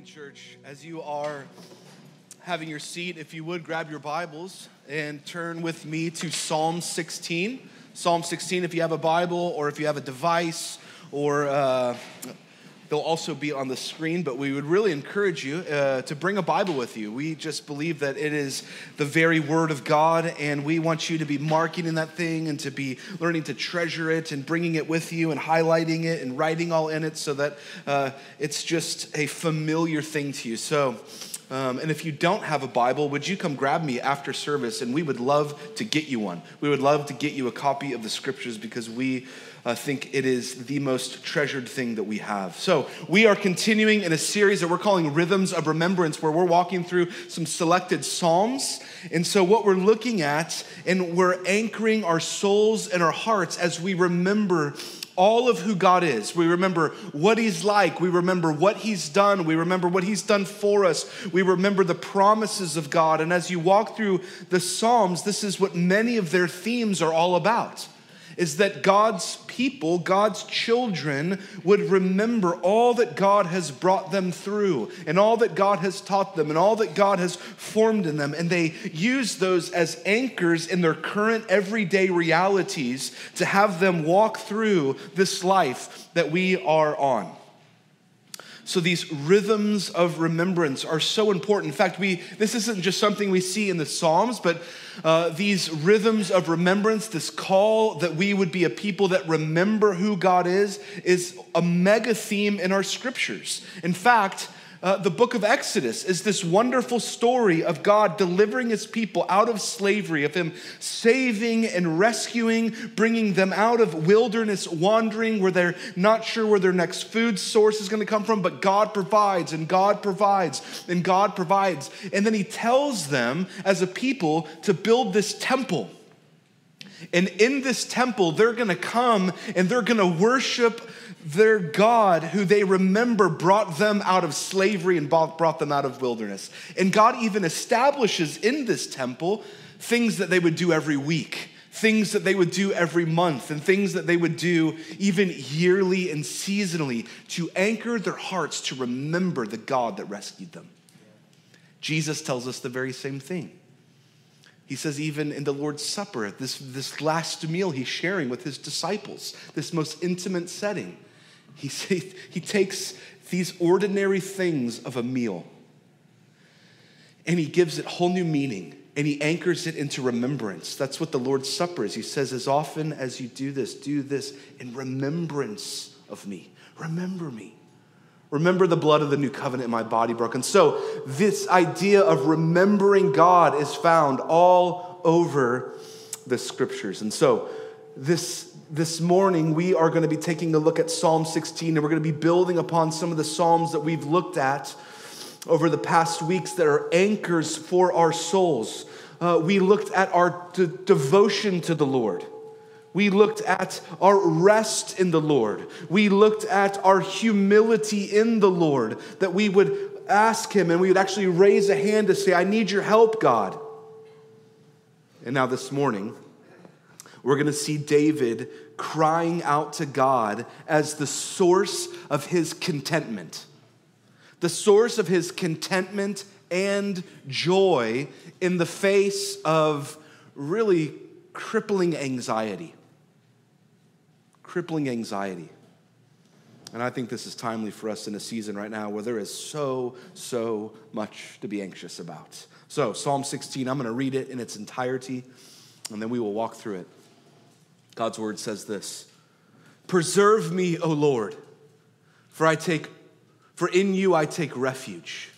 morning, church. As you are having your seat, if you would grab your Bibles and turn with me to Psalm 16. Psalm 16, if you have a Bible or if you have a device, or uh, they'll also be on the screen, but we would really encourage you uh, to bring a Bible with you. We just believe that it is the very Word of God, and we want you to be marking in that thing and to be learning to treasure it and bringing it with you and highlighting it and writing all in it so that uh, it's just a familiar thing to you. So, um, and if you don't have a Bible, would you come grab me after service? And we would love to get you one. We would love to get you a copy of the scriptures because we uh, think it is the most treasured thing that we have. So, we are continuing in a series that we're calling Rhythms of Remembrance, where we're walking through some selected Psalms. And so, what we're looking at, and we're anchoring our souls and our hearts as we remember all of who God is. We remember what He's like. We remember what He's done. We remember what He's done for us. We remember the promises of God. And as you walk through the Psalms, this is what many of their themes are all about is that God's people, God's children, would remember all that God has brought them through and all that God has taught them and all that God has formed in them. And they use those as anchors in their current everyday realities to have them walk through this life that we are on. So these rhythms of remembrance are so important. In fact, we this isn't just something we see in the Psalms, but uh, these rhythms of remembrance, this call that we would be a people that remember who God is, is a mega theme in our scriptures. In fact, uh, the book of Exodus is this wonderful story of God delivering his people out of slavery, of him saving and rescuing, bringing them out of wilderness wandering where they're not sure where their next food source is going to come from, but God provides and God provides and God provides. And then he tells them as a people to build this temple. And in this temple, they're gonna come and they're gonna worship their God, who they remember brought them out of slavery and brought them out of wilderness. And God even establishes in this temple things that they would do every week, things that they would do every month, and things that they would do even yearly and seasonally to anchor their hearts to remember the God that rescued them. Jesus tells us the very same thing. He says, even in the Lord's Supper, this, this last meal he's sharing with his disciples, this most intimate setting, he, he takes these ordinary things of a meal and he gives it whole new meaning and he anchors it into remembrance. That's what the Lord's Supper is. He says, As often as you do this, do this in remembrance of me. Remember me. Remember the blood of the new covenant in my body broken. So, this idea of remembering God is found all over the scriptures. And so, this, this morning, we are going to be taking a look at Psalm 16, and we're going to be building upon some of the Psalms that we've looked at over the past weeks that are anchors for our souls. Uh, we looked at our de- devotion to the Lord. We looked at our rest in the Lord. We looked at our humility in the Lord, that we would ask Him and we would actually raise a hand to say, I need your help, God. And now this morning, we're going to see David crying out to God as the source of his contentment, the source of his contentment and joy in the face of really crippling anxiety crippling anxiety. And I think this is timely for us in a season right now where there is so, so much to be anxious about. So, Psalm 16, I'm going to read it in its entirety, and then we will walk through it. God's word says this Preserve me, O Lord, for I take for in you I take refuge.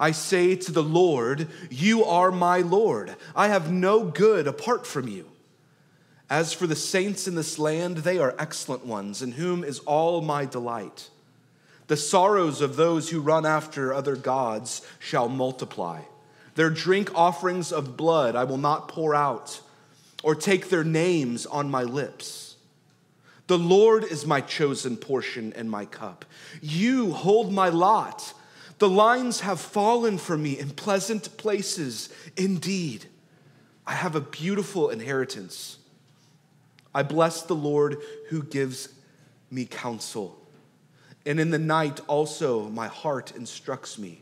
I say to the Lord, You are my Lord. I have no good apart from you. As for the saints in this land, they are excellent ones, in whom is all my delight. The sorrows of those who run after other gods shall multiply. Their drink offerings of blood I will not pour out, or take their names on my lips. The Lord is my chosen portion and my cup. You hold my lot. The lines have fallen for me in pleasant places. Indeed, I have a beautiful inheritance. I bless the Lord who gives me counsel. and in the night also my heart instructs me.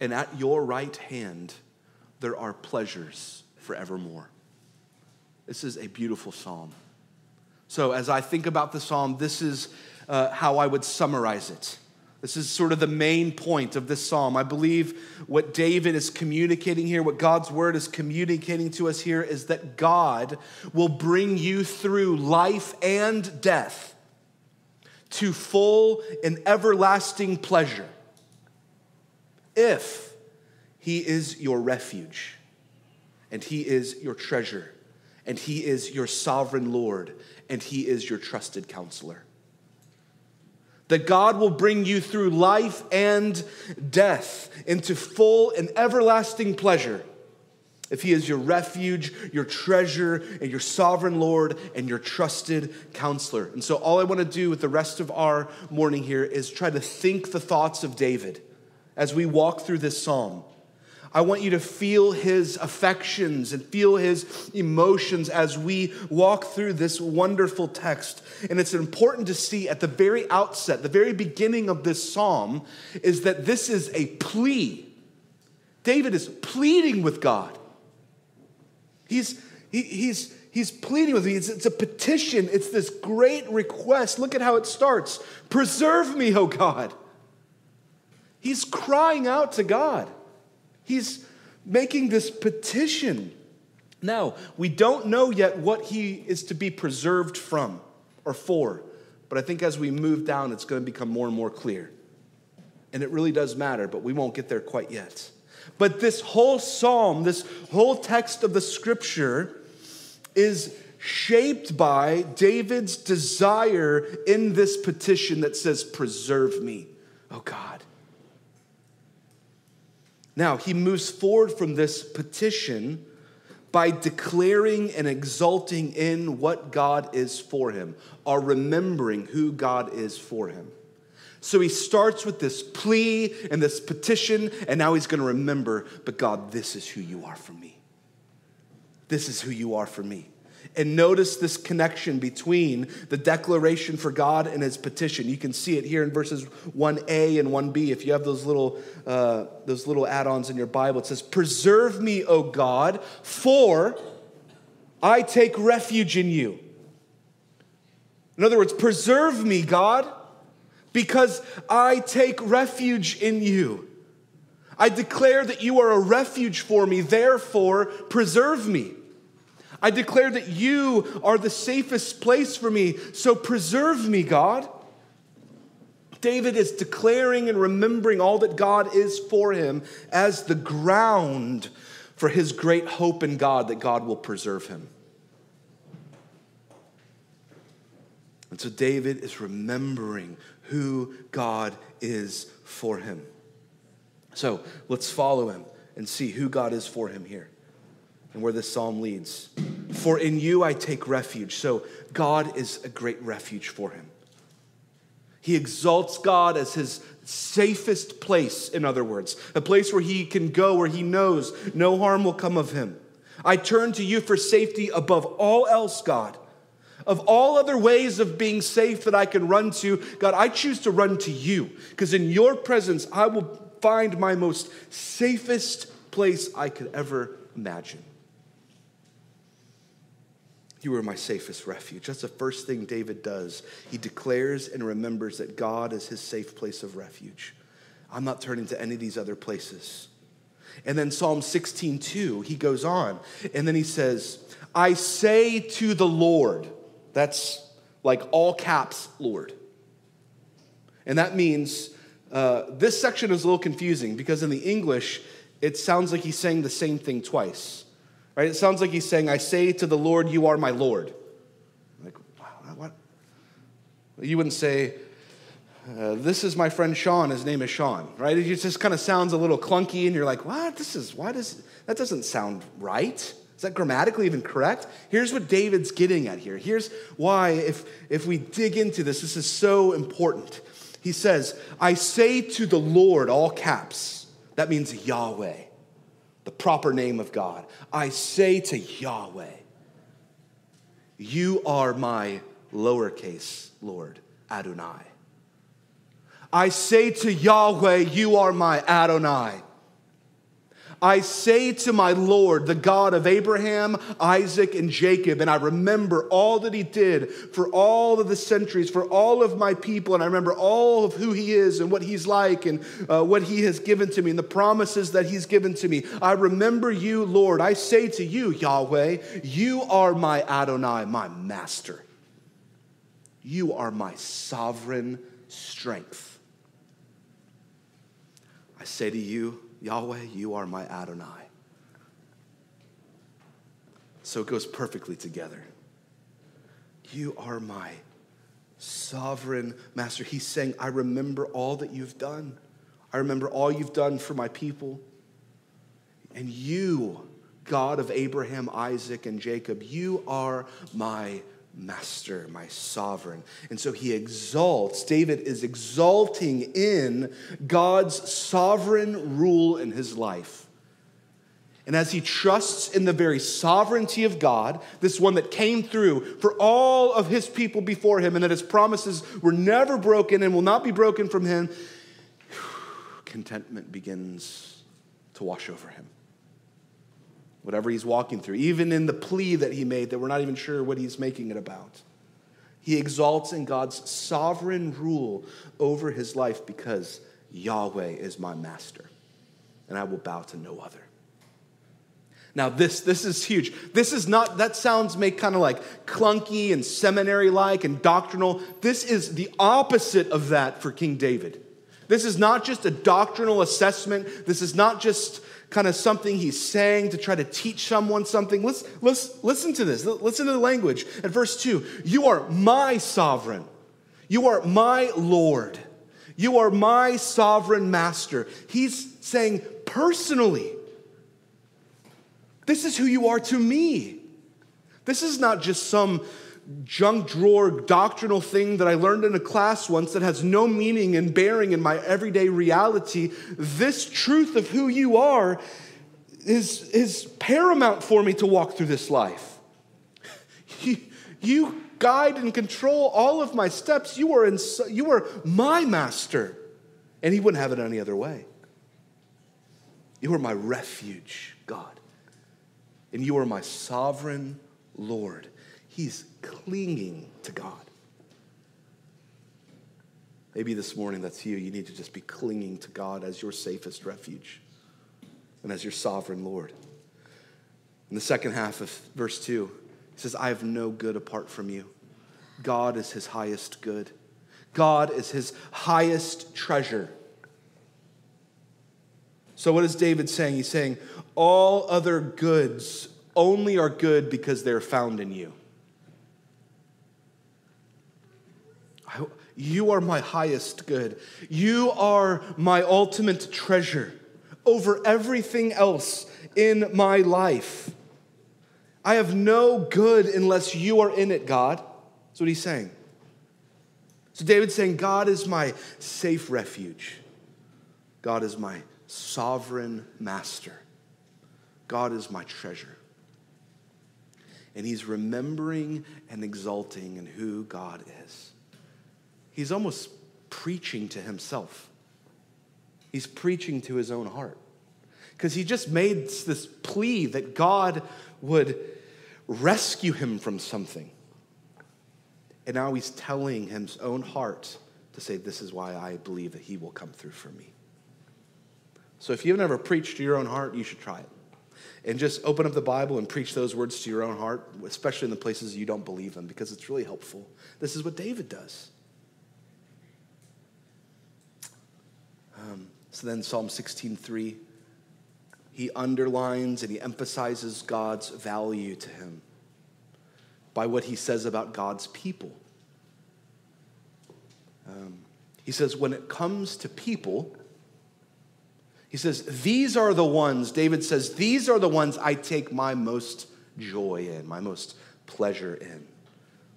and at your right hand there are pleasures forevermore. This is a beautiful psalm. So, as I think about the psalm, this is uh, how I would summarize it. This is sort of the main point of this psalm. I believe what David is communicating here, what God's word is communicating to us here, is that God will bring you through life and death to full and everlasting pleasure if he is your refuge and he is your treasure and he is your sovereign Lord and he is your trusted counselor. That God will bring you through life and death into full and everlasting pleasure if he is your refuge, your treasure, and your sovereign Lord and your trusted counselor. And so, all I want to do with the rest of our morning here is try to think the thoughts of David as we walk through this psalm. I want you to feel his affections and feel his emotions as we walk through this wonderful text. And it's important to see at the very outset, the very beginning of this psalm, is that this is a plea. David is pleading with God. He's, he, he's, he's pleading with me. It's, it's a petition, it's this great request. Look at how it starts Preserve me, O God. He's crying out to God. He's making this petition. Now, we don't know yet what he is to be preserved from or for, but I think as we move down, it's going to become more and more clear. And it really does matter, but we won't get there quite yet. But this whole psalm, this whole text of the scripture is shaped by David's desire in this petition that says, Preserve me, oh God. Now, he moves forward from this petition by declaring and exulting in what God is for him, or remembering who God is for him. So he starts with this plea and this petition, and now he's going to remember, but God, this is who you are for me. This is who you are for me. And notice this connection between the declaration for God and his petition. You can see it here in verses 1a and 1b. If you have those little, uh, those little add ons in your Bible, it says, Preserve me, O God, for I take refuge in you. In other words, preserve me, God, because I take refuge in you. I declare that you are a refuge for me, therefore, preserve me. I declare that you are the safest place for me, so preserve me, God. David is declaring and remembering all that God is for him as the ground for his great hope in God that God will preserve him. And so David is remembering who God is for him. So let's follow him and see who God is for him here and where this psalm leads. For in you I take refuge. So God is a great refuge for him. He exalts God as his safest place, in other words, a place where he can go, where he knows no harm will come of him. I turn to you for safety above all else, God. Of all other ways of being safe that I can run to, God, I choose to run to you because in your presence I will find my most safest place I could ever imagine. You are my safest refuge. That's the first thing David does. He declares and remembers that God is his safe place of refuge. I'm not turning to any of these other places. And then Psalm 16, 2, he goes on, and then he says, I say to the Lord, that's like all caps, Lord. And that means uh, this section is a little confusing because in the English, it sounds like he's saying the same thing twice. Right? It sounds like he's saying, I say to the Lord, You are my Lord. Like, wow, what? You wouldn't say, uh, this is my friend Sean. His name is Sean, right? It just kind of sounds a little clunky, and you're like, what? This is, why does, that doesn't sound right. Is that grammatically even correct? Here's what David's getting at here. Here's why, if, if we dig into this, this is so important. He says, I say to the Lord, all caps. That means Yahweh, the proper name of God. I say to Yahweh, You are my lowercase Lord, Adonai. I say to Yahweh, You are my Adonai. I say to my Lord, the God of Abraham, Isaac, and Jacob, and I remember all that he did for all of the centuries, for all of my people, and I remember all of who he is and what he's like and uh, what he has given to me and the promises that he's given to me. I remember you, Lord. I say to you, Yahweh, you are my Adonai, my master. You are my sovereign strength. I say to you, Yahweh, you are my Adonai. So it goes perfectly together. You are my sovereign master. He's saying, I remember all that you've done. I remember all you've done for my people. And you, God of Abraham, Isaac, and Jacob, you are my master, my sovereign. And so he exalts, David is exalting in God's sovereign rule in his life. And as he trusts in the very sovereignty of God, this one that came through for all of his people before him, and that his promises were never broken and will not be broken from him, contentment begins to wash over him whatever he's walking through, even in the plea that he made that we're not even sure what he's making it about. He exalts in God's sovereign rule over his life because Yahweh is my master, and I will bow to no other. Now, this, this is huge. This is not, that sounds make kind of like clunky and seminary like and doctrinal. This is the opposite of that for King David. This is not just a doctrinal assessment. This is not just kind of something he's saying to try to teach someone something. Let's, let's listen to this. Listen to the language. At verse 2 You are my sovereign, you are my Lord, you are my sovereign master. He's saying personally, this is who you are to me. This is not just some junk drawer doctrinal thing that I learned in a class once that has no meaning and bearing in my everyday reality. This truth of who you are is, is paramount for me to walk through this life. You, guide and control all of my steps. You are, in, you are my master. And he wouldn't have it any other way. You are my refuge, God. And you are my sovereign Lord. He's clinging to God. Maybe this morning that's you. You need to just be clinging to God as your safest refuge and as your sovereign Lord. In the second half of verse 2, he says, I have no good apart from you. God is his highest good, God is his highest treasure. So, what is David saying? He's saying, All other goods only are good because they're found in you. You are my highest good. You are my ultimate treasure over everything else in my life. I have no good unless you are in it, God. That's what he's saying. So David's saying, God is my safe refuge. God is my sovereign master. God is my treasure. And he's remembering and exalting in who God is he's almost preaching to himself. He's preaching to his own heart. Because he just made this plea that God would rescue him from something. And now he's telling his own heart to say, This is why I believe that he will come through for me. So if you've never preached to your own heart, you should try it. And just open up the Bible and preach those words to your own heart, especially in the places you don't believe them, because it's really helpful. This is what David does. Um, so then Psalm 16:3, he underlines and he emphasizes God's value to him by what he says about God's people. Um, He says, when it comes to people, he says, These are the ones, David says, these are the ones I take my most joy in, my most pleasure in.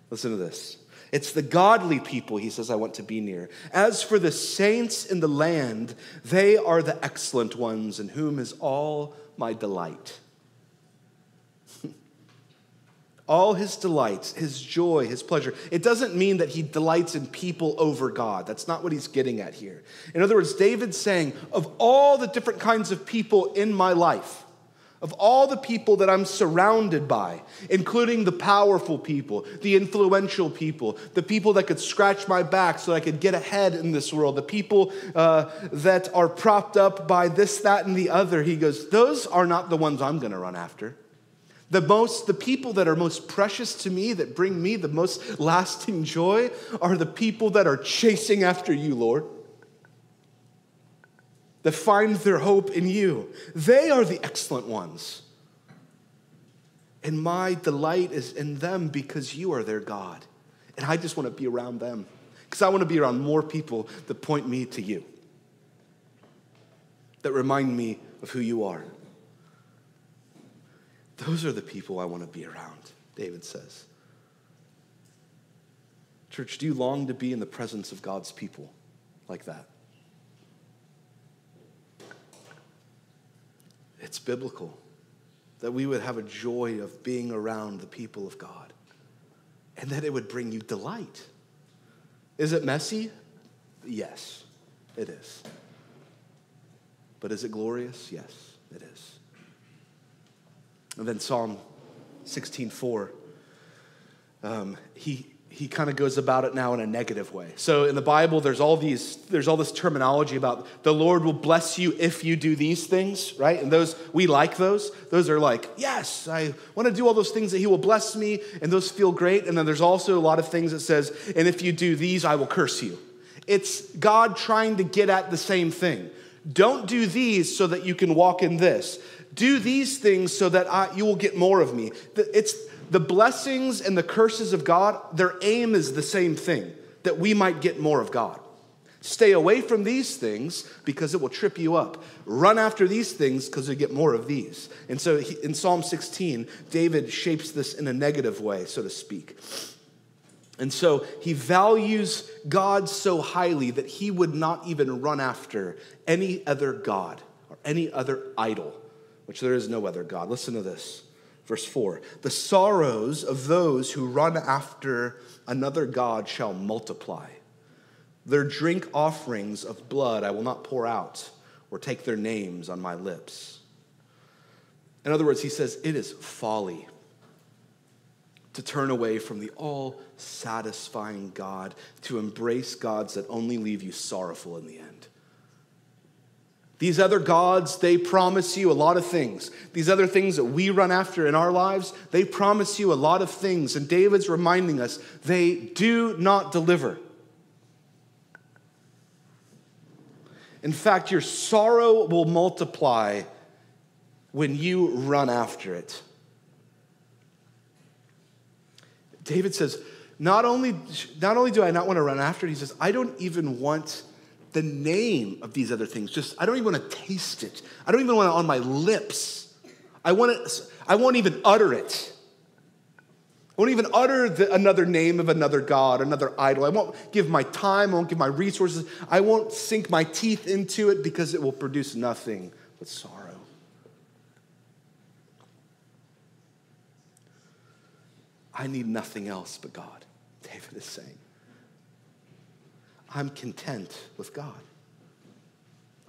Listen to this. It's the godly people, he says, I want to be near. As for the saints in the land, they are the excellent ones, in whom is all my delight all his delights, his joy, his pleasure. It doesn't mean that he delights in people over God. That's not what he's getting at here. In other words, David's saying, of all the different kinds of people in my life, of all the people that I'm surrounded by, including the powerful people, the influential people, the people that could scratch my back so I could get ahead in this world, the people uh, that are propped up by this, that, and the other, he goes, those are not the ones I'm going to run after. The most, the people that are most precious to me, that bring me the most lasting joy, are the people that are chasing after you, Lord. That find their hope in you. They are the excellent ones. And my delight is in them because you are their God. And I just want to be around them because I want to be around more people that point me to you, that remind me of who you are. Those are the people I want to be around, David says. Church, do you long to be in the presence of God's people like that? It's biblical that we would have a joy of being around the people of God and that it would bring you delight. Is it messy? Yes, it is. But is it glorious? Yes, it is. And then Psalm 16:4, um, he he kind of goes about it now in a negative way. So in the Bible, there's all these, there's all this terminology about the Lord will bless you if you do these things, right? And those we like those. Those are like, yes, I want to do all those things that He will bless me, and those feel great. And then there's also a lot of things that says, and if you do these, I will curse you. It's God trying to get at the same thing. Don't do these so that you can walk in this do these things so that I, you will get more of me. It's the blessings and the curses of God, their aim is the same thing, that we might get more of God. Stay away from these things because it will trip you up. Run after these things because you get more of these. And so he, in Psalm 16, David shapes this in a negative way, so to speak. And so he values God so highly that he would not even run after any other God or any other idol which there is no other God. Listen to this. Verse 4 The sorrows of those who run after another God shall multiply. Their drink offerings of blood I will not pour out or take their names on my lips. In other words, he says, It is folly to turn away from the all satisfying God, to embrace gods that only leave you sorrowful in the end. These other gods, they promise you a lot of things. These other things that we run after in our lives, they promise you a lot of things. And David's reminding us they do not deliver. In fact, your sorrow will multiply when you run after it. David says, not only, not only do I not want to run after it, he says, I don't even want the name of these other things. Just, I don't even want to taste it. I don't even want it on my lips. I, want it, I won't even utter it. I won't even utter the, another name of another God, another idol. I won't give my time, I won't give my resources. I won't sink my teeth into it because it will produce nothing but sorrow. I need nothing else but God, David is saying. I'm content with God.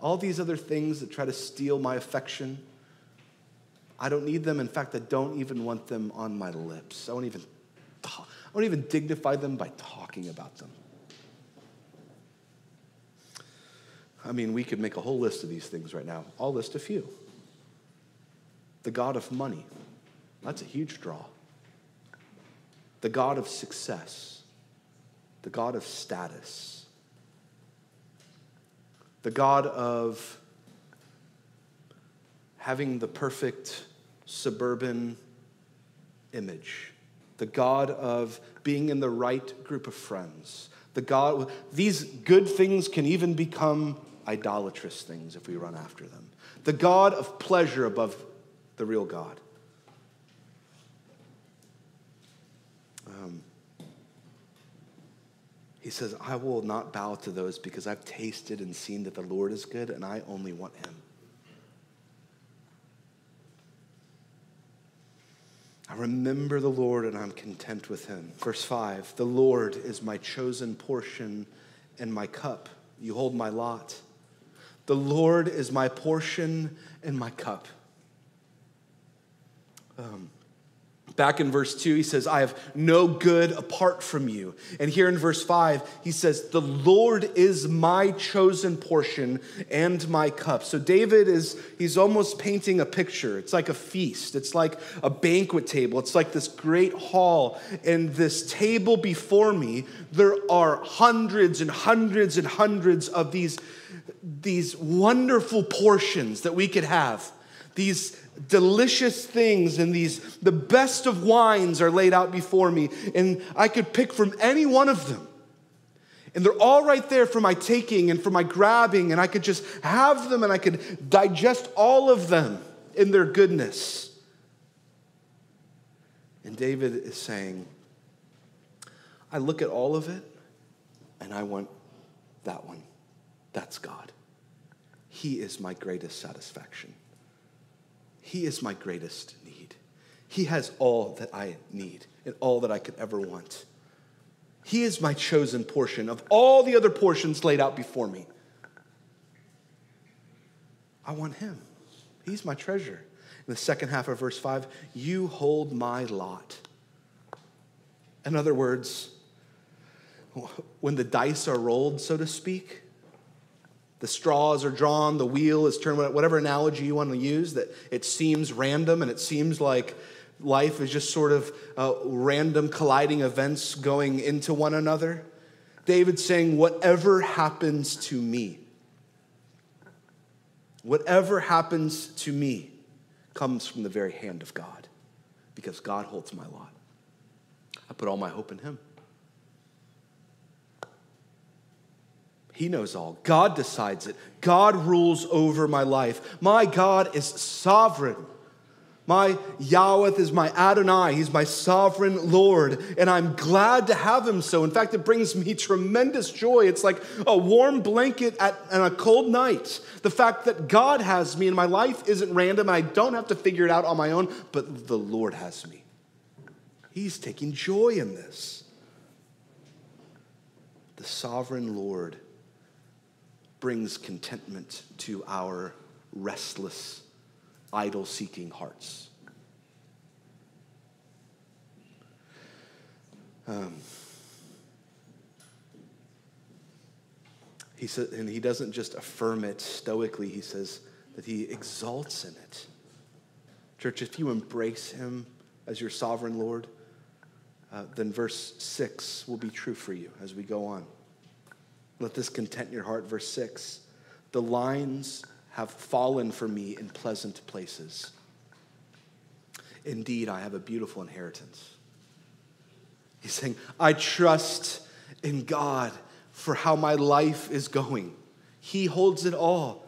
All these other things that try to steal my affection, I don't need them. In fact, I don't even want them on my lips. I won't even, talk, I won't even dignify them by talking about them. I mean, we could make a whole list of these things right now. I'll list a few. The God of money, that's a huge draw. The God of success, the God of status, the God of having the perfect suburban image, the God of being in the right group of friends, The God, these good things can even become idolatrous things if we run after them. The God of pleasure above the real God. Um, he says, I will not bow to those because I've tasted and seen that the Lord is good and I only want him. I remember the Lord and I'm content with him. Verse 5 The Lord is my chosen portion and my cup. You hold my lot. The Lord is my portion and my cup. Um, Back in verse 2, he says, I have no good apart from you. And here in verse 5, he says, The Lord is my chosen portion and my cup. So David is, he's almost painting a picture. It's like a feast, it's like a banquet table, it's like this great hall. And this table before me, there are hundreds and hundreds and hundreds of these, these wonderful portions that we could have. These delicious things and these the best of wines are laid out before me and i could pick from any one of them. And they're all right there for my taking and for my grabbing and i could just have them and i could digest all of them in their goodness. And david is saying i look at all of it and i want that one. That's god. He is my greatest satisfaction he is my greatest need. He has all that I need and all that I could ever want. He is my chosen portion of all the other portions laid out before me. I want him. He's my treasure. In the second half of verse 5, you hold my lot. In other words, when the dice are rolled, so to speak, the straws are drawn, the wheel is turned, whatever analogy you want to use, that it seems random and it seems like life is just sort of uh, random colliding events going into one another. David's saying, whatever happens to me, whatever happens to me comes from the very hand of God because God holds my lot. I put all my hope in Him. He knows all. God decides it. God rules over my life. My God is sovereign. My Yahweh is my Adonai. He's my sovereign Lord, and I'm glad to have him so. In fact, it brings me tremendous joy. It's like a warm blanket at, on a cold night. The fact that God has me and my life isn't random, and I don't have to figure it out on my own, but the Lord has me. He's taking joy in this. The sovereign Lord brings contentment to our restless, idol seeking hearts. Um, he said, and he doesn't just affirm it stoically, he says that he exalts in it. Church, if you embrace him as your sovereign Lord, uh, then verse 6 will be true for you as we go on. Let this content your heart. Verse 6 The lines have fallen for me in pleasant places. Indeed, I have a beautiful inheritance. He's saying, I trust in God for how my life is going. He holds it all.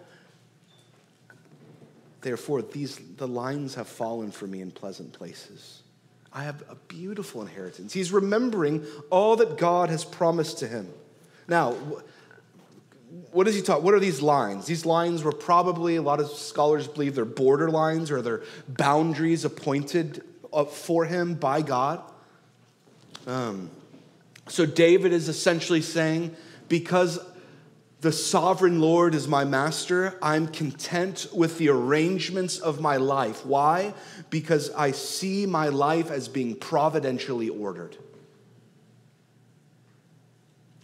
Therefore, these the lines have fallen for me in pleasant places. I have a beautiful inheritance. He's remembering all that God has promised to him. Now, what does he talk? What are these lines? These lines were probably, a lot of scholars believe they're border lines or they're boundaries appointed for him by God. Um, so David is essentially saying, because the sovereign Lord is my master, I'm content with the arrangements of my life. Why? Because I see my life as being providentially ordered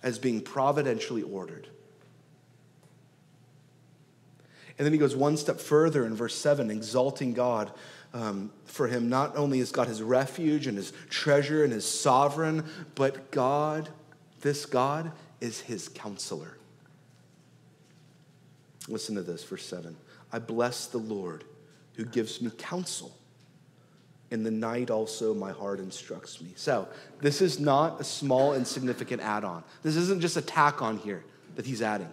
as being providentially ordered. And then he goes one step further in verse 7, exalting God. Um, for him, not only is God his refuge and his treasure and his sovereign, but God, this God, is his counselor. Listen to this, verse 7. I bless the Lord who gives me counsel. In the night also my heart instructs me. So, this is not a small, insignificant add on. This isn't just a tack on here that he's adding.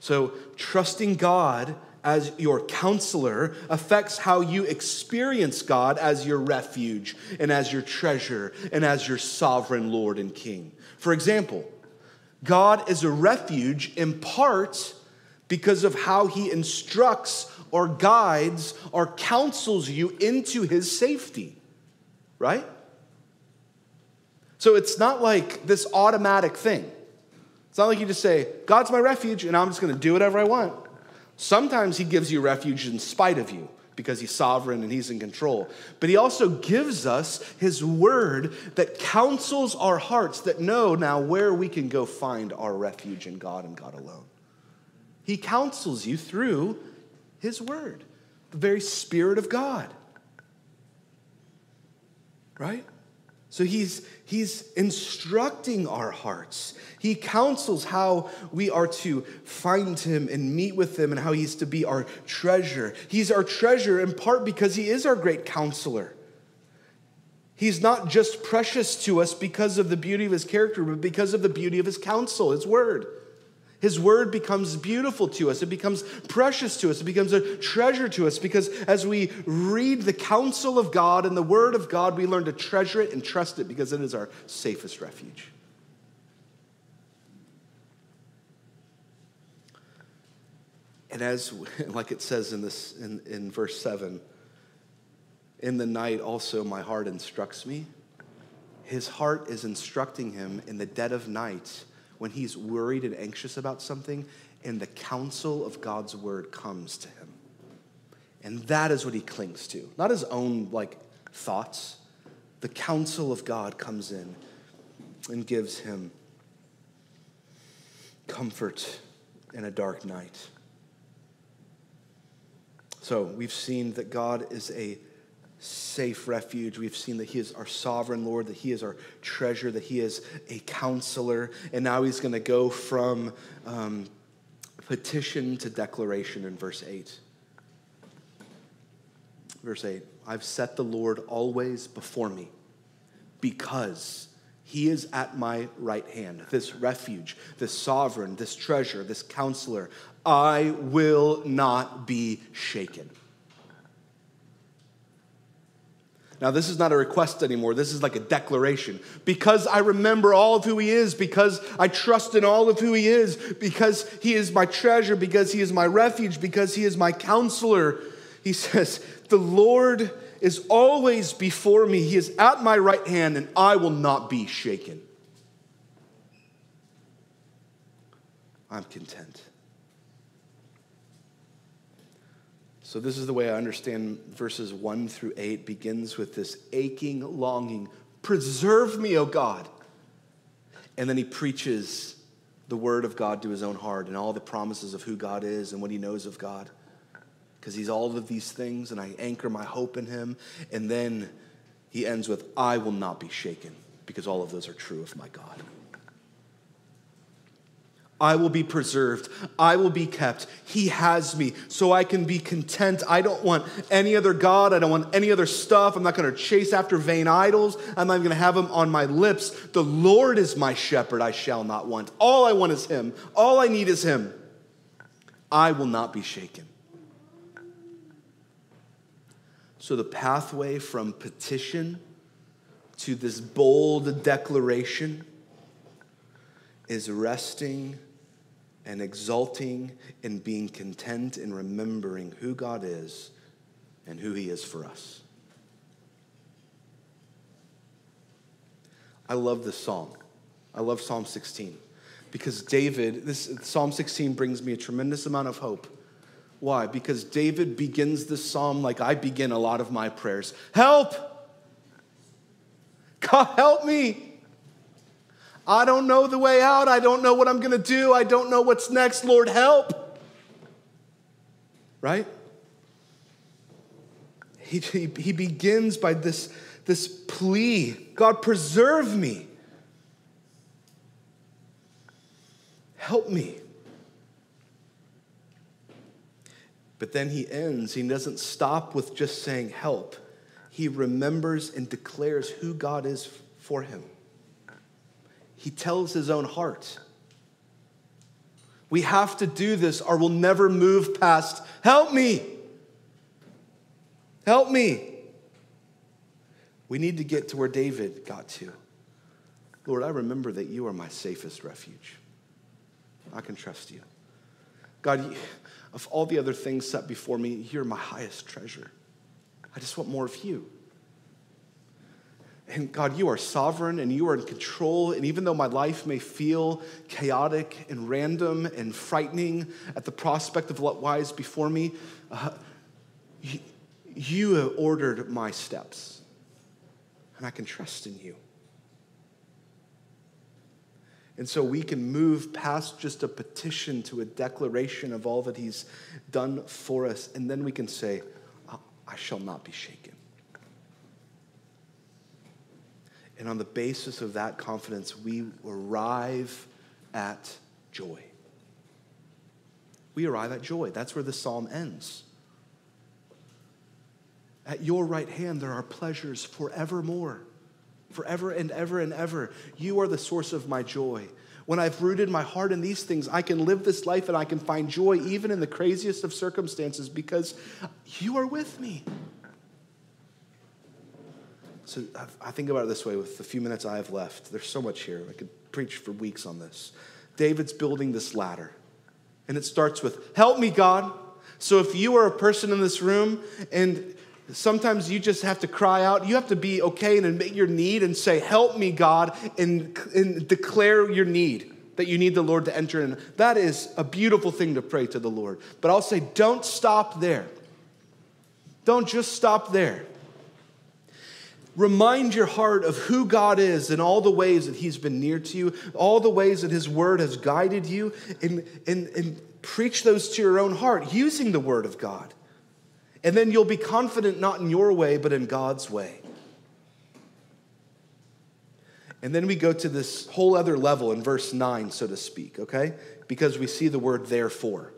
So, trusting God as your counselor affects how you experience God as your refuge and as your treasure and as your sovereign Lord and King. For example, God is a refuge in part because of how he instructs or guides or counsels you into his safety, right? So it's not like this automatic thing. It's not like you just say, God's my refuge, and I'm just gonna do whatever I want. Sometimes he gives you refuge in spite of you because he's sovereign and he's in control. But he also gives us his word that counsels our hearts that know now where we can go find our refuge in God and God alone. He counsels you through his word, the very spirit of God. Right? So he's, he's instructing our hearts. He counsels how we are to find him and meet with him and how he's to be our treasure. He's our treasure in part because he is our great counselor. He's not just precious to us because of the beauty of his character, but because of the beauty of his counsel, his word. His word becomes beautiful to us. It becomes precious to us. It becomes a treasure to us because as we read the counsel of God and the word of God, we learn to treasure it and trust it because it is our safest refuge. And as, like it says in, this, in, in verse 7, in the night also my heart instructs me. His heart is instructing him in the dead of night when he's worried and anxious about something, and the counsel of God's word comes to him. And that is what he clings to, not his own like thoughts. The counsel of God comes in and gives him comfort in a dark night. So we've seen that God is a safe refuge. We've seen that He is our sovereign Lord, that He is our treasure, that He is a counselor. And now He's going to go from um, petition to declaration in verse 8. Verse 8 I've set the Lord always before me because he is at my right hand, this refuge, this sovereign, this treasure, this counselor. I will not be shaken. Now, this is not a request anymore. This is like a declaration. Because I remember all of who He is, because I trust in all of who He is, because He is my treasure, because He is my refuge, because He is my counselor. He says, The Lord is always before me. He is at my right hand, and I will not be shaken. I'm content. So, this is the way I understand verses 1 through 8 begins with this aching longing Preserve me, O God. And then he preaches the word of God to his own heart and all the promises of who God is and what he knows of God. Because he's all of these things, and I anchor my hope in him. And then he ends with, I will not be shaken, because all of those are true of my God. I will be preserved. I will be kept. He has me so I can be content. I don't want any other God. I don't want any other stuff. I'm not going to chase after vain idols. I'm not going to have them on my lips. The Lord is my shepherd. I shall not want. All I want is Him. All I need is Him. I will not be shaken. So the pathway from petition to this bold declaration is resting and exulting and being content in remembering who God is and who He is for us. I love this song. I love Psalm 16 because David, this Psalm 16 brings me a tremendous amount of hope. Why? Because David begins this psalm like I begin a lot of my prayers. Help! God help me! I don't know the way out. I don't know what I'm going to do. I don't know what's next. Lord, help. Right? He, he, he begins by this, this plea God, preserve me. Help me. But then he ends, he doesn't stop with just saying help. He remembers and declares who God is for him. He tells his own heart. We have to do this or we'll never move past, help me. Help me. We need to get to where David got to. Lord, I remember that you are my safest refuge. I can trust you. God, of all the other things set before me, you're my highest treasure. I just want more of you. And God, you are sovereign and you are in control. And even though my life may feel chaotic and random and frightening at the prospect of what lies before me, uh, you, you have ordered my steps. And I can trust in you. And so we can move past just a petition to a declaration of all that He's done for us. And then we can say, I shall not be shaken. And on the basis of that confidence, we arrive at joy. We arrive at joy. That's where the psalm ends. At your right hand, there are pleasures forevermore forever and ever and ever. You are the source of my joy. When I've rooted my heart in these things, I can live this life and I can find joy even in the craziest of circumstances because you are with me. So I think about it this way with the few minutes I have left. There's so much here. I could preach for weeks on this. David's building this ladder, and it starts with, Help me, God. So if you are a person in this room and Sometimes you just have to cry out. You have to be okay and admit your need and say, Help me, God, and, and declare your need that you need the Lord to enter in. That is a beautiful thing to pray to the Lord. But I'll say, don't stop there. Don't just stop there. Remind your heart of who God is and all the ways that He's been near to you, all the ways that His Word has guided you, and, and, and preach those to your own heart using the Word of God. And then you'll be confident not in your way, but in God's way. And then we go to this whole other level in verse 9, so to speak, okay? Because we see the word therefore.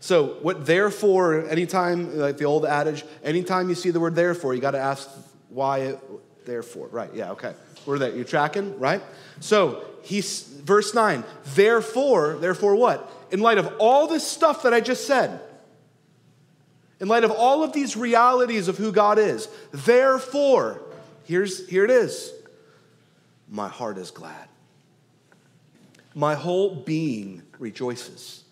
So, what therefore, anytime, like the old adage, anytime you see the word therefore, you got to ask why it, therefore. Right, yeah, okay. We're there. You're tracking, right? So, he's, verse 9, therefore, therefore what? In light of all this stuff that I just said, in light of all of these realities of who God is. Therefore, here's, here it is my heart is glad. My whole being rejoices.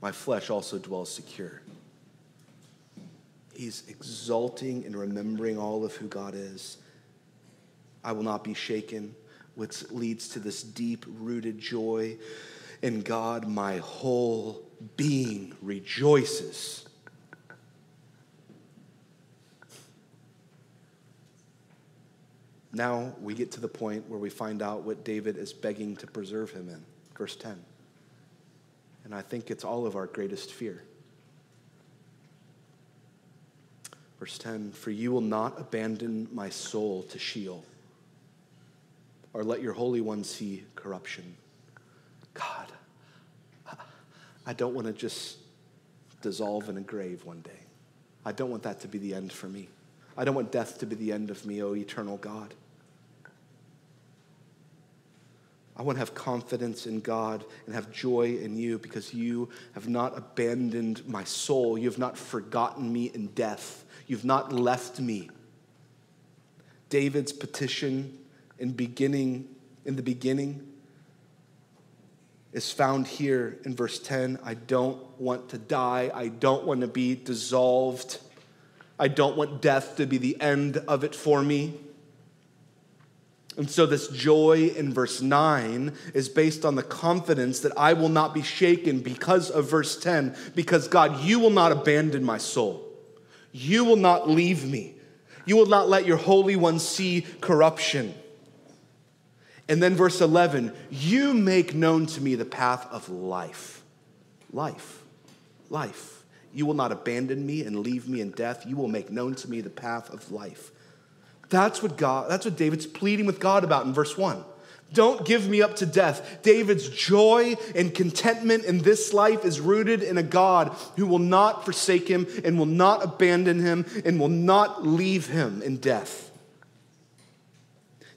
My flesh also dwells secure. He's exulting and remembering all of who God is. I will not be shaken, which leads to this deep rooted joy in God. My whole being rejoices. Now we get to the point where we find out what David is begging to preserve him in. Verse 10. And I think it's all of our greatest fear. Verse 10 For you will not abandon my soul to Sheol, or let your Holy One see corruption. God, I don't want to just dissolve in a grave one day. I don't want that to be the end for me. I don't want death to be the end of me, O eternal God. I want to have confidence in God and have joy in you because you have not abandoned my soul. You have not forgotten me in death. You've not left me. David's petition in beginning in the beginning is found here in verse 10. I don't want to die. I don't want to be dissolved. I don't want death to be the end of it for me. And so, this joy in verse 9 is based on the confidence that I will not be shaken because of verse 10, because God, you will not abandon my soul. You will not leave me. You will not let your Holy One see corruption. And then, verse 11, you make known to me the path of life. Life. Life. You will not abandon me and leave me in death. You will make known to me the path of life. That's what God, that's what David's pleading with God about in verse 1. Don't give me up to death. David's joy and contentment in this life is rooted in a God who will not forsake him and will not abandon him and will not leave him in death.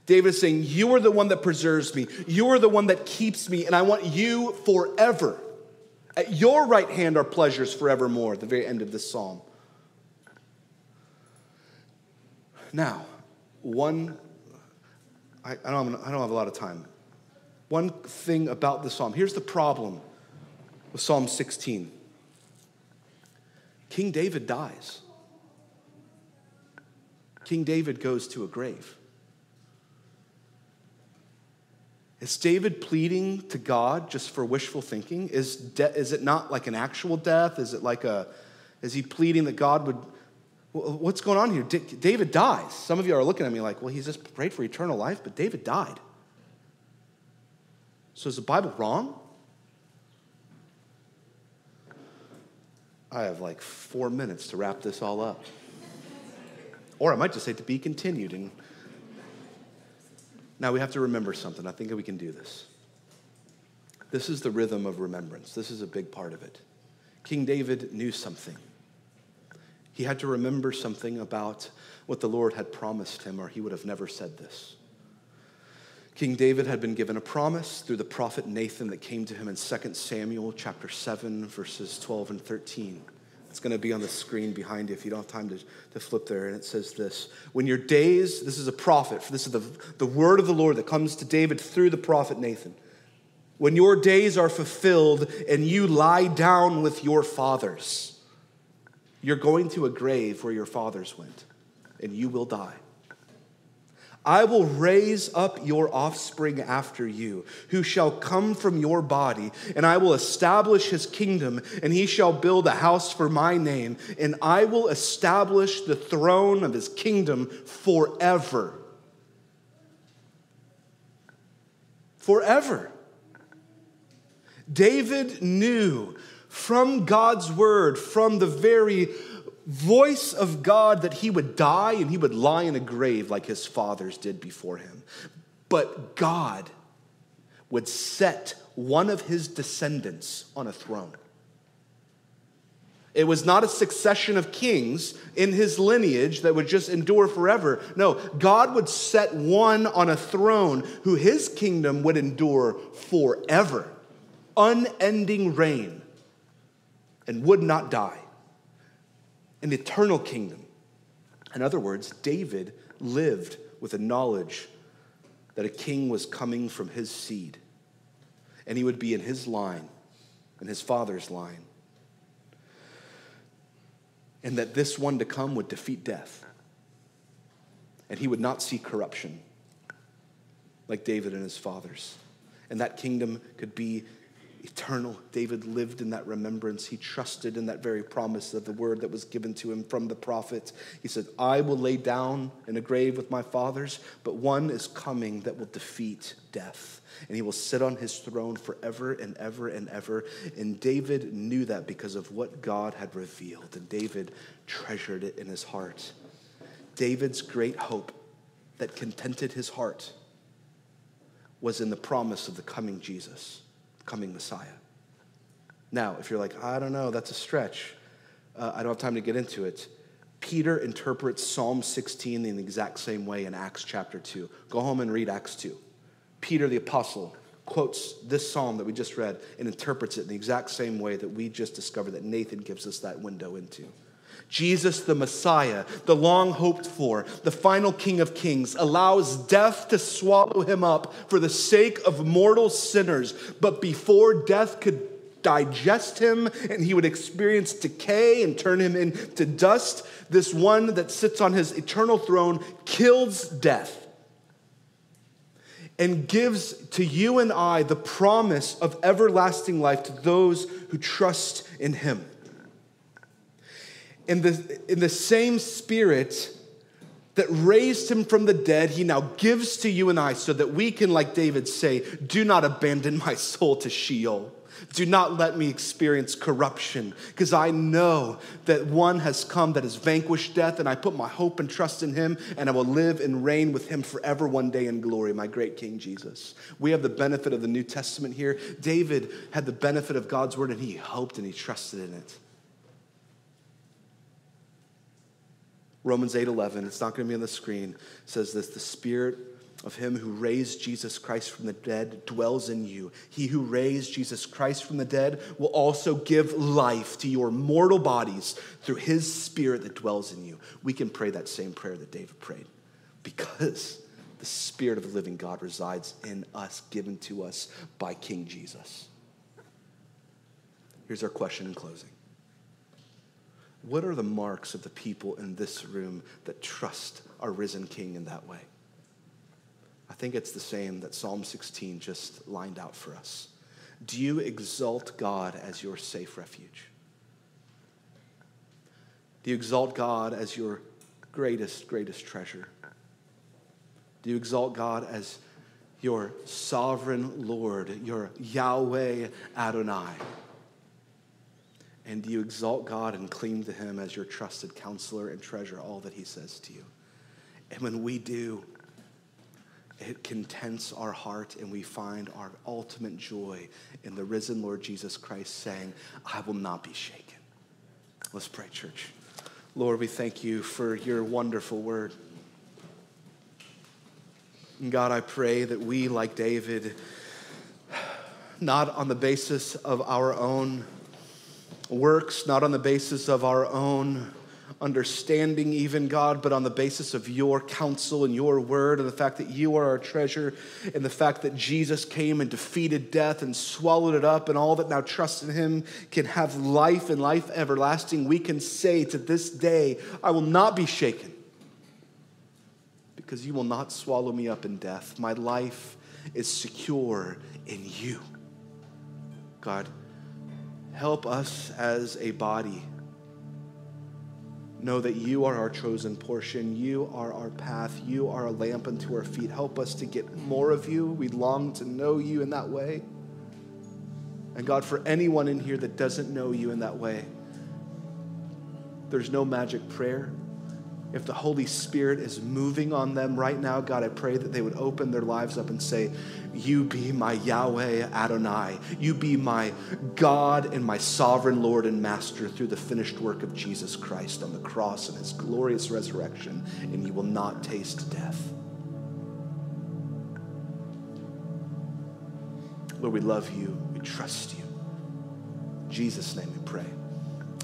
David is saying, You are the one that preserves me. You are the one that keeps me, and I want you forever. At your right hand are pleasures forevermore, at the very end of this psalm. Now, one, I, I, don't I don't have a lot of time. One thing about the psalm here's the problem with Psalm 16 King David dies, King David goes to a grave. Is David pleading to God just for wishful thinking? Is, de- is it not like an actual death? Is it like a, is he pleading that God would, what's going on here? David dies. Some of you are looking at me like, well, he's just prayed for eternal life, but David died. So is the Bible wrong? I have like four minutes to wrap this all up. Or I might just say to be continued and now we have to remember something. I think we can do this. This is the rhythm of remembrance, this is a big part of it. King David knew something. He had to remember something about what the Lord had promised him, or he would have never said this. King David had been given a promise through the prophet Nathan that came to him in 2 Samuel chapter 7 verses 12 and 13. It's going to be on the screen behind you if you don't have time to, to flip there. And it says this When your days, this is a prophet, for this is the, the word of the Lord that comes to David through the prophet Nathan. When your days are fulfilled and you lie down with your fathers, you're going to a grave where your fathers went, and you will die. I will raise up your offspring after you, who shall come from your body, and I will establish his kingdom, and he shall build a house for my name, and I will establish the throne of his kingdom forever. Forever. David knew from God's word, from the very voice of God that he would die and he would lie in a grave like his fathers did before him. But God would set one of his descendants on a throne. It was not a succession of kings in his lineage that would just endure forever. No, God would set one on a throne who his kingdom would endure forever, unending reign, and would not die an eternal kingdom. In other words, David lived with a knowledge that a king was coming from his seed, and he would be in his line, in his father's line, and that this one to come would defeat death, and he would not see corruption like David and his fathers, and that kingdom could be eternal. David lived in that remembrance. He trusted in that very promise of the word that was given to him from the prophet. He said, I will lay down in a grave with my fathers, but one is coming that will defeat death. And he will sit on his throne forever and ever and ever. And David knew that because of what God had revealed. And David treasured it in his heart. David's great hope that contented his heart was in the promise of the coming Jesus coming Messiah. Now, if you're like, I don't know, that's a stretch, uh, I don't have time to get into it. Peter interprets Psalm 16 in the exact same way in Acts chapter 2. Go home and read Acts 2. Peter the apostle quotes this psalm that we just read and interprets it in the exact same way that we just discovered that Nathan gives us that window into. Jesus, the Messiah, the long hoped for, the final King of Kings, allows death to swallow him up for the sake of mortal sinners. But before death could digest him and he would experience decay and turn him into dust, this one that sits on his eternal throne kills death and gives to you and I the promise of everlasting life to those who trust in him in the, in the same spirit that raised him from the dead, he now gives to you and I so that we can, like David, say, Do not abandon my soul to Sheol. Do not let me experience corruption, because I know that one has come that has vanquished death, and I put my hope and trust in him, and I will live and reign with him forever one day in glory, my great King Jesus. We have the benefit of the New Testament here. David had the benefit of God's word, and he hoped and he trusted in it. Romans 8 11, it's not going to be on the screen, says this the Spirit of him who raised Jesus Christ from the dead dwells in you. He who raised Jesus Christ from the dead will also give life to your mortal bodies through his spirit that dwells in you. We can pray that same prayer that David prayed because the spirit of the living God resides in us, given to us by King Jesus. Here's our question in closing. What are the marks of the people in this room that trust our risen King in that way? I think it's the same that Psalm 16 just lined out for us. Do you exalt God as your safe refuge? Do you exalt God as your greatest, greatest treasure? Do you exalt God as your sovereign Lord, your Yahweh Adonai? And do you exalt God and cling to Him as your trusted counselor and treasure all that He says to you? And when we do, it contents our heart and we find our ultimate joy in the risen Lord Jesus Christ saying, I will not be shaken. Let's pray, church. Lord, we thank you for your wonderful word. And God, I pray that we, like David, not on the basis of our own works, not on the basis of our own understanding, even God, but on the basis of your counsel and your word, and the fact that you are our treasure, and the fact that Jesus came and defeated death and swallowed it up, and all that now trust in him can have life and life everlasting, we can say to this day, I will not be shaken because you will not swallow me up in death. My life is secure in you. God, help us as a body know that you are our chosen portion. You are our path. You are a lamp unto our feet. Help us to get more of you. We long to know you in that way. And God, for anyone in here that doesn't know you in that way, there's no magic prayer if the Holy Spirit is moving on them right now, God, I pray that they would open their lives up and say, You be my Yahweh Adonai. You be my God and my sovereign Lord and Master through the finished work of Jesus Christ on the cross and his glorious resurrection, and you will not taste death. Lord, we love you. We trust you. In Jesus' name we pray.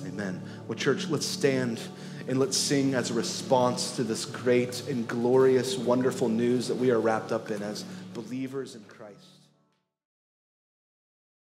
Amen. Well, church, let's stand and let's sing as a response to this great and glorious, wonderful news that we are wrapped up in as believers in Christ.